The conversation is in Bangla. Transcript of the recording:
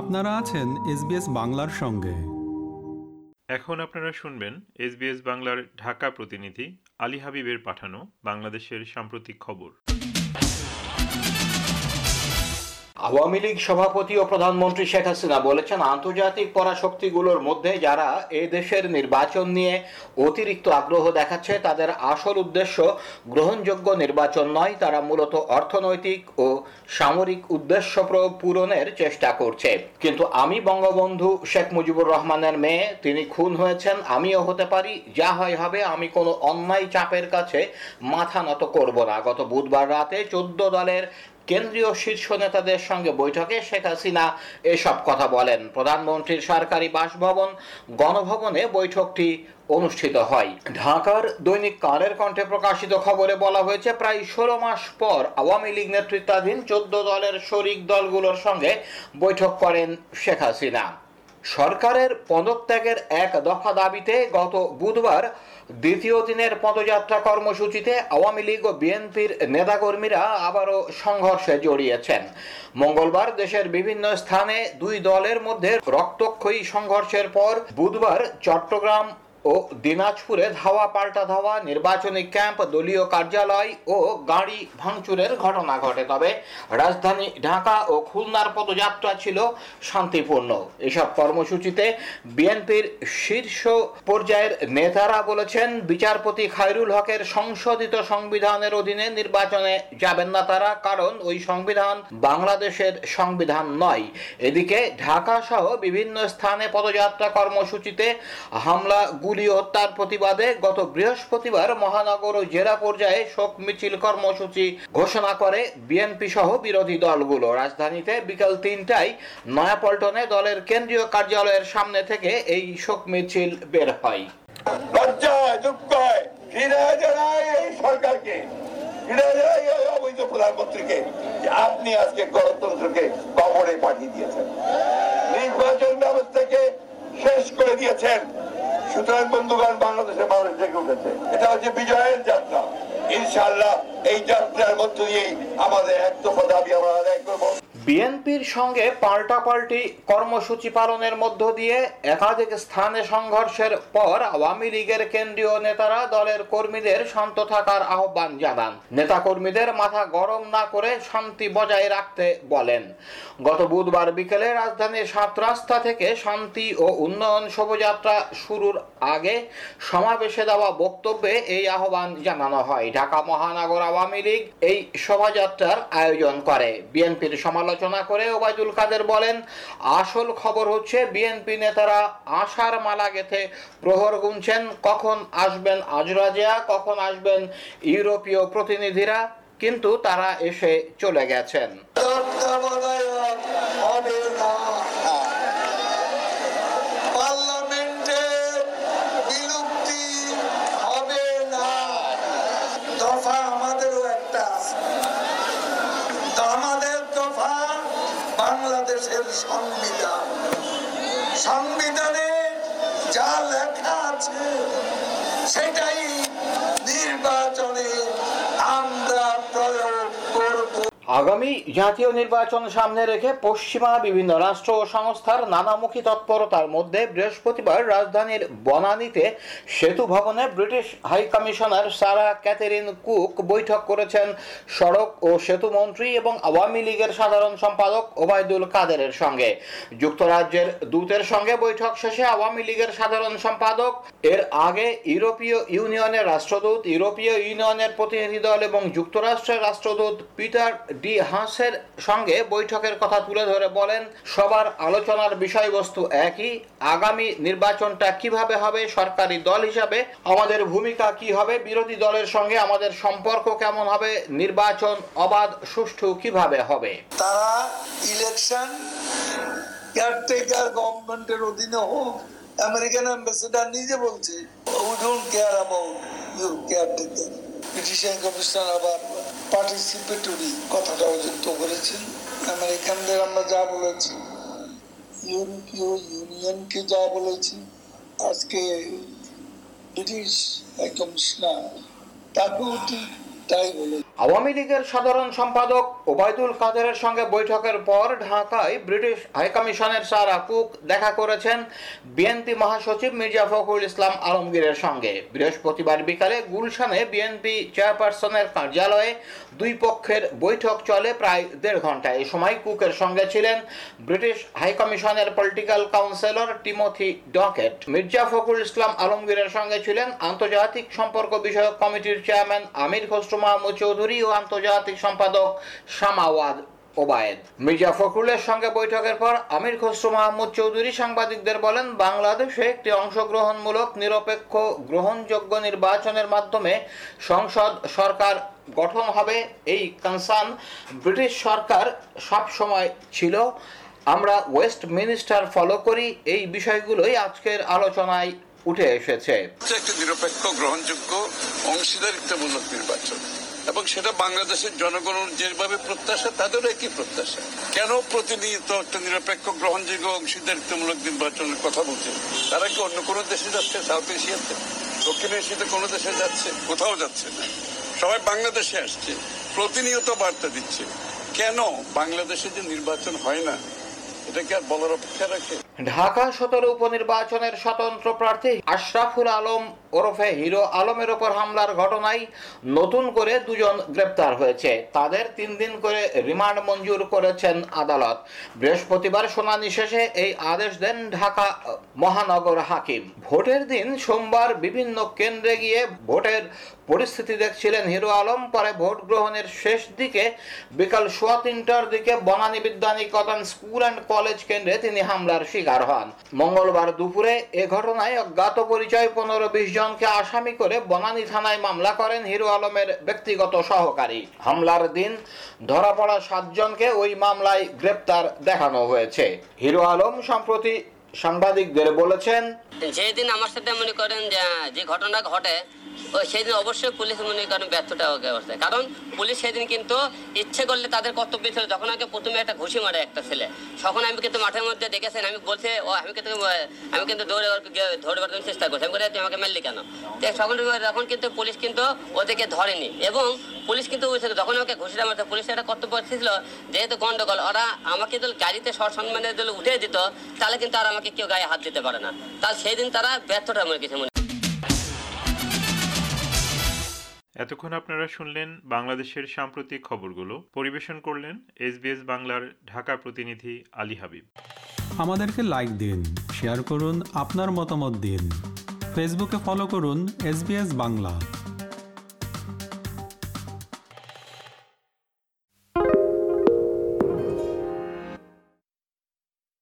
আপনারা আছেন এসবিএস বাংলার সঙ্গে। এখন আপনারা শুনবেন এসবিএস বাংলার ঢাকা প্রতিনিধি আলী হাবিবের পাঠানো বাংলাদেশের সাম্প্রতিক খবর। আওয়ামী লীগ সভাপতি ও প্রধানমন্ত্রী শেখ হাসিনা বলেছেন আন্তর্জাতিক পরাশক্তিগুলোর মধ্যে যারা এ দেশের নির্বাচন নিয়ে অতিরিক্ত আগ্রহ দেখাচ্ছে তাদের আসল উদ্দেশ্য গ্রহণযোগ্য নির্বাচন নয় তারা মূলত অর্থনৈতিক ও সামরিক উদ্দেশ্য পূরণের চেষ্টা করছে। কিন্তু আমি বঙ্গবন্ধু শেখ মুজিবুর রহমানের মেয়ে, তিনি খুন হয়েছেন, আমিও হতে পারি, যা হয় হবে, আমি কোনো অন্যায় চাপের কাছে মাথা নত করব না। গত বুধবার রাতে চোদ্দ দলের কেন্দ্রীয় শীর্ষ নেতাদের সঙ্গে বৈঠকে শেখ হাসিনা এসব কথা বলেন। প্রধানমন্ত্রীর সরকারি বাসভবন, গণভবনে বৈঠকটি অনুষ্ঠিত হয়। ঢাকার দৈনিক কালের কণ্ঠে প্রকাশিত খবরে বলা হয়েছে, প্রায় ষোলো মাস পর আওয়ামী লীগ নেতৃত্বাধীন চোদ্দ দলের শরিক দলগুলোর সঙ্গে বৈঠক করেন শেখ হাসিনা। সরকারের পদত্যাগের এক দফা দাবিতে গত বুধবার দ্বিতীয় দিনের পদযাত্রা কর্মসূচিতে আওয়ামী লীগ ও বিএনপির নেতাকর্মীরা আবারও সংঘর্ষে জড়িয়েছেন। মঙ্গলবার দেশের বিভিন্ন স্থানে দুই দলের মধ্যে রক্তক্ষয়ী সংঘর্ষের পর বুধবার চট্টগ্রাম ও দিনাজপুরে ধাওয়া, পাল্টা ধাওয়া, নির্বাচনী ক্যাম্প, দলীয় কার্যালয় ও গাড়ি ভাঙচুরের ঘটনা ঘটে। তবে রাজধানী ঢাকা ও খুলনার পদযাত্রা ছিল শান্তিপূর্ণ। এসব কর্মসূচিতে বিএনপির শীর্ষ পর্যায়ের নেতারা বলেছেন, বিচারপতি খায়রুল হকের সংশোধিত সংবিধানের অধীনে নির্বাচনে যাবেন না তারা, কারণ ওই সংবিধান বাংলাদেশের সংবিধান নয়। এদিকে ঢাকা সহ বিভিন্ন স্থানে পদযাত্রা কর্মসূচিতে হামলা গুলি হত্যার প্রতিবাদে গত বৃহস্পতিবার মহানগর ও জেলা পর্যায়ে শোক মিছিল কর্মসূচি ঘোষণা করে বিএনপি সহ বিরোধী দলগুলো। রাজধানীতে বিকাল তিনটায় নয়াপল্টনে দলের কেন্দ্রীয় কার্যালয়ের সামনে থেকে এই শোক মিছিল বের হয়। আপনি আজকে গণতন্ত্রকে কবরে পাঠিয়ে দিয়েছেন। নির্বাচন ব্যবস্থাকে শেষ করে দিয়েছেন। সুতরাং বন্ধুগণ, বাংলাদেশের মানুষ জেগে উঠেছে। এটা হচ্ছে বিজয়ের যাত্রা। ইনশাল্লাহ এই যাত্রার মধ্য দিয়েই আমাদের এক দফা দাবি বিএনপির সঙ্গে পাল্টাপাল্টি কর্মসূচি পালনের মধ্য দিয়ে একাধিক স্থানে সংঘর্ষের পর আওয়ামী লীগের কেন্দ্রীয় নেতারা দলের কর্মীদের শান্ত থাকার আহ্বান জানান। নেতা কর্মীদের মাথা গরম না করে শান্তি বজায় রাখতে বলেন। গত বুধবার বিকেলে রাজধানীর সাত রাস্তা থেকে শান্তি ও উন্নয়ন শোভাযাত্রা শুরুর আগে সমাবেশে দেওয়া বক্তব্যে এই আহ্বান জানানো হয়। ঢাকা মহানগর আওয়ামী লীগ এই শোভাযাত্রার আয়োজন করে। বিএনপির সমালোচনা করে ওবায়দুল কাদের বলেন, আসল খবর হচ্ছে বিএনপি নেতারা আশার মালা গেথে প্রহর গুনছেন। কখন আসবেন আজরাজিয়া, কখন আসবেন ইউরোপীয় প্রতিনিধিরা, কিন্তু তারা এসে চলে গেছেন হবে না পার্লামেন্টের বিলুপ্তি হবে না দফা আমাদেরও একটা আছে তো আমাদের দফা বাংলাদেশের সংবিধান। সংবিধানে যা লেখা আছে সেটাই নির্বাচনে আগামী জাতীয় নির্বাচন সামনে রেখে পশ্চিমা বিভিন্ন রাষ্ট্র ও সংস্থার নানামুখী তৎপরতার মধ্যে বৃহস্পতিবার রাজধানীর বনানীতে সেতু ভবনে British High Commissioner Sarah Catherine Cook বৈঠক করেছেন। সড়ক ও সেতু মন্ত্রী এবং আওয়ামী লীগের সাধারণ সম্পাদক ওবায়দুল কাদেরের সঙ্গে। যুক্তরাজ্যের দূতের সঙ্গে বৈঠক শেষে আওয়ামী লীগের সাধারণ সম্পাদক, এর আগে ইউরোপীয় ইউনিয়নের রাষ্ট্রদূত, ইউরোপীয় ইউনিয়নের প্রতিনিধি দল এবং যুক্তরাষ্ট্রের রাষ্ট্রদূত পিটার ডি হাসের সঙ্গে বৈঠকের কথা তুলে ধরে বলেন, সবার আলোচনার বিষয়বস্তু একই, আগামী নির্বাচনটা কীভাবে হবে, সরকারি দল হিসাবে আমাদের ভূমিকা কি হবে, বিরোধী দলের সঙ্গে আমাদের সম্পর্ক কেমন হবে, নির্বাচন অবাধ, সুষ্ঠু কীভাবে হবে? তারা ইলেকশন কেয়ারটেকার গভর্নমেন্টের অধীনে হোক আমেরিকান অ্যাম্বাসেডার নিজে বলছে we don't care about caretaker British commissioner আবার পার্টিসিপেটরি কথাটাও যুক্ত করেছেন। আমেরিকানদের আমরা যা বলেছি, ইউরোপীয় ইউনিয়নকে যা বলেছি, আজকে ব্রিটিশ কমিশনার তাকেও ঠিক আওয়ামী লীগের সাধারণ সম্পাদক ওবায়দুল কাদেরের সঙ্গে বৈঠকের পর ঢাকায় ব্রিটিশ হাইকমিশনের সারা কুক দেখা করেছেন বিএনপি মহাসচিব মির্জা ফখরুল ইসলাম আলমগীরের সঙ্গে। বৃহস্পতিবার বিকালে গুলশানে বিএনপি চেয়ারপারসনের কার্যালয়ে দুই পক্ষের বৈঠক চলে প্রায় দেড় ঘণ্টা এই সময় কুকের সঙ্গে ছিলেন British হাইকমিশনের political counsellor Timothy Dockett. Mirza Fakhrul Islam আলমগীরের সঙ্গে ছিলেন আন্তর্জাতিক সম্পর্ক বিষয়ক কমিটির চেয়ারম্যান আমির খসরু মাহমুদ চৌধুরী ও আন্তর্জাতিক সম্পাদক ওবায়েদ। মির্জা ফখরুলের সঙ্গে বৈঠকের পর আমির খসরু মাহমুদ চৌধুরী সাংবাদিকদের বলেন, বাংলাদেশে একটি অংশগ্রহণমূলক নিরপেক্ষ গ্রহণযোগ্য নির্বাচনের মাধ্যমে সংসদ সরকার গঠন হবে। এই কনসার্ন ব্রিটিশ সরকার সব সময় ছিল। আমরা ওয়েস্ট মিনিস্টার ফলো করি। এই বিষয়গুলোই আজকের আলোচনায় উঠে এসেছে। একটি নিরপেক্ষ, গ্রহণযোগ্য, অংশীদারিত্বমূলক নির্বাচন। এবং সেটা বাংলাদেশের জনগণের যেভাবে প্রত্যাশা, তাদেরও একই প্রত্যাশা। কেন প্রতিনিয়ত একটা নিরপেক্ষ, গ্রহণযোগ্য, অংশীদারিত্বমূলক নির্বাচনের কথা বলছে? তারা কি অন্য কোনো দেশে যাচ্ছে? সাউথ এশিয়াতে দক্ষিণ এশিয়াতে কোনো দেশে যাচ্ছে? কোথাও যাচ্ছে না। সবাই বাংলাদেশে আসছে। প্রতিনিয়ত বার্তা দিচ্ছে। কেন বাংলাদেশে যে নির্বাচন হয় না? এটা কি আর বলার অপেক্ষা রাখে? ঢাকা সদর উপনির্বাচনের স্বতন্ত্র প্রার্থী আশরাফুল আলম ওরফে হিরো আলমের ওপর হামলার ঘটনায় নতুন করে দুজন গ্রেপ্তার হয়েছে। তাদের তিন দিন করে রিমান্ড মঞ্জুর করেছেন আদালত। বৃহস্পতিবার শুনানি শেষে এই আদেশ দেন ঢাকা মহানগর হাকিম। ভোটের দিন সোমবার বিভিন্ন কেন্দ্রে গিয়ে ভোটের পরিস্থিতি দেখছিলেন হিরো আলম। পরে ভোট গ্রহণের শেষ দিকে বিকাল সোয়া তিনটার দিকে Banani Bidyaniketan school and college কেন্দ্রে তিনি হামলার শিকার। হন। মঙ্গলবার দুপুরে এ ঘটনায় অজ্ঞাত পরিচয় পনেরো বিশ জনকে আসামি করে বনানী থানায় মামলা করেন হিরো আলমের ব্যক্তিগত সহকারী। হামলার দিন ধরা পড়া সাতজনকে ওই মামলায় গ্রেপ্তার দেখানো হয়েছে। হিরো আলম সম্প্রতি সাংবাদিকদের বলেছেন, যেদিন আমার সাথে মনে করেন যে ঘটনা ঘটে সেদিন অবশ্যই পুলিশ মনে করেন ব্যর্থতা অবস্থায় কারণ পুলিশ সেদিন কিন্তু ইচ্ছে করলে তাদের কর্তব্য ছিল, যখন আগে প্রথমে একটা ঘুষি মারে একটা ছেলে। তখন আমি কিন্তু মাঠের মধ্যে দেখেছেন, আমি বলছে, ও, আমি কিন্তু আমি কিন্তু দৌড়ে ওকে ধরে বেড়ানোর চেষ্টা করছি। আমি বলে তুই আমাকে মারলি কেন? তখন তখন কিন্তু পুলিশ কিন্তু ওদেরকে ধরেনি এবং পুলিশ কিন্তু যখন ওকে ঘুষিটা মারছে, পুলিশের একটা কর্তব্য ছিল, যেহেতু গন্ডগোল, ওরা আমাকে যদি গাড়িতে সসম্মানে যদি উঠে দিত, তাহলে কিন্তু আর আমাকে কেউ গায়ে হাত দিতে পারে না। তাহলে সেই দিন তারা ব্যর্থটা মনে কিছু মনে এতক্ষণ আপনারা শুনলেন বাংলাদেশের সাম্প্রতিক খবরগুলো। পরিবেশন করলেন এসবিএস বাংলার ঢাকা প্রতিনিধি আলী হাবিব। আমাদেরকে লাইক দিন শেয়ার করুন, আপনার মতামত দিন। ফেসবুকে ফলো করুন এস বাংলা।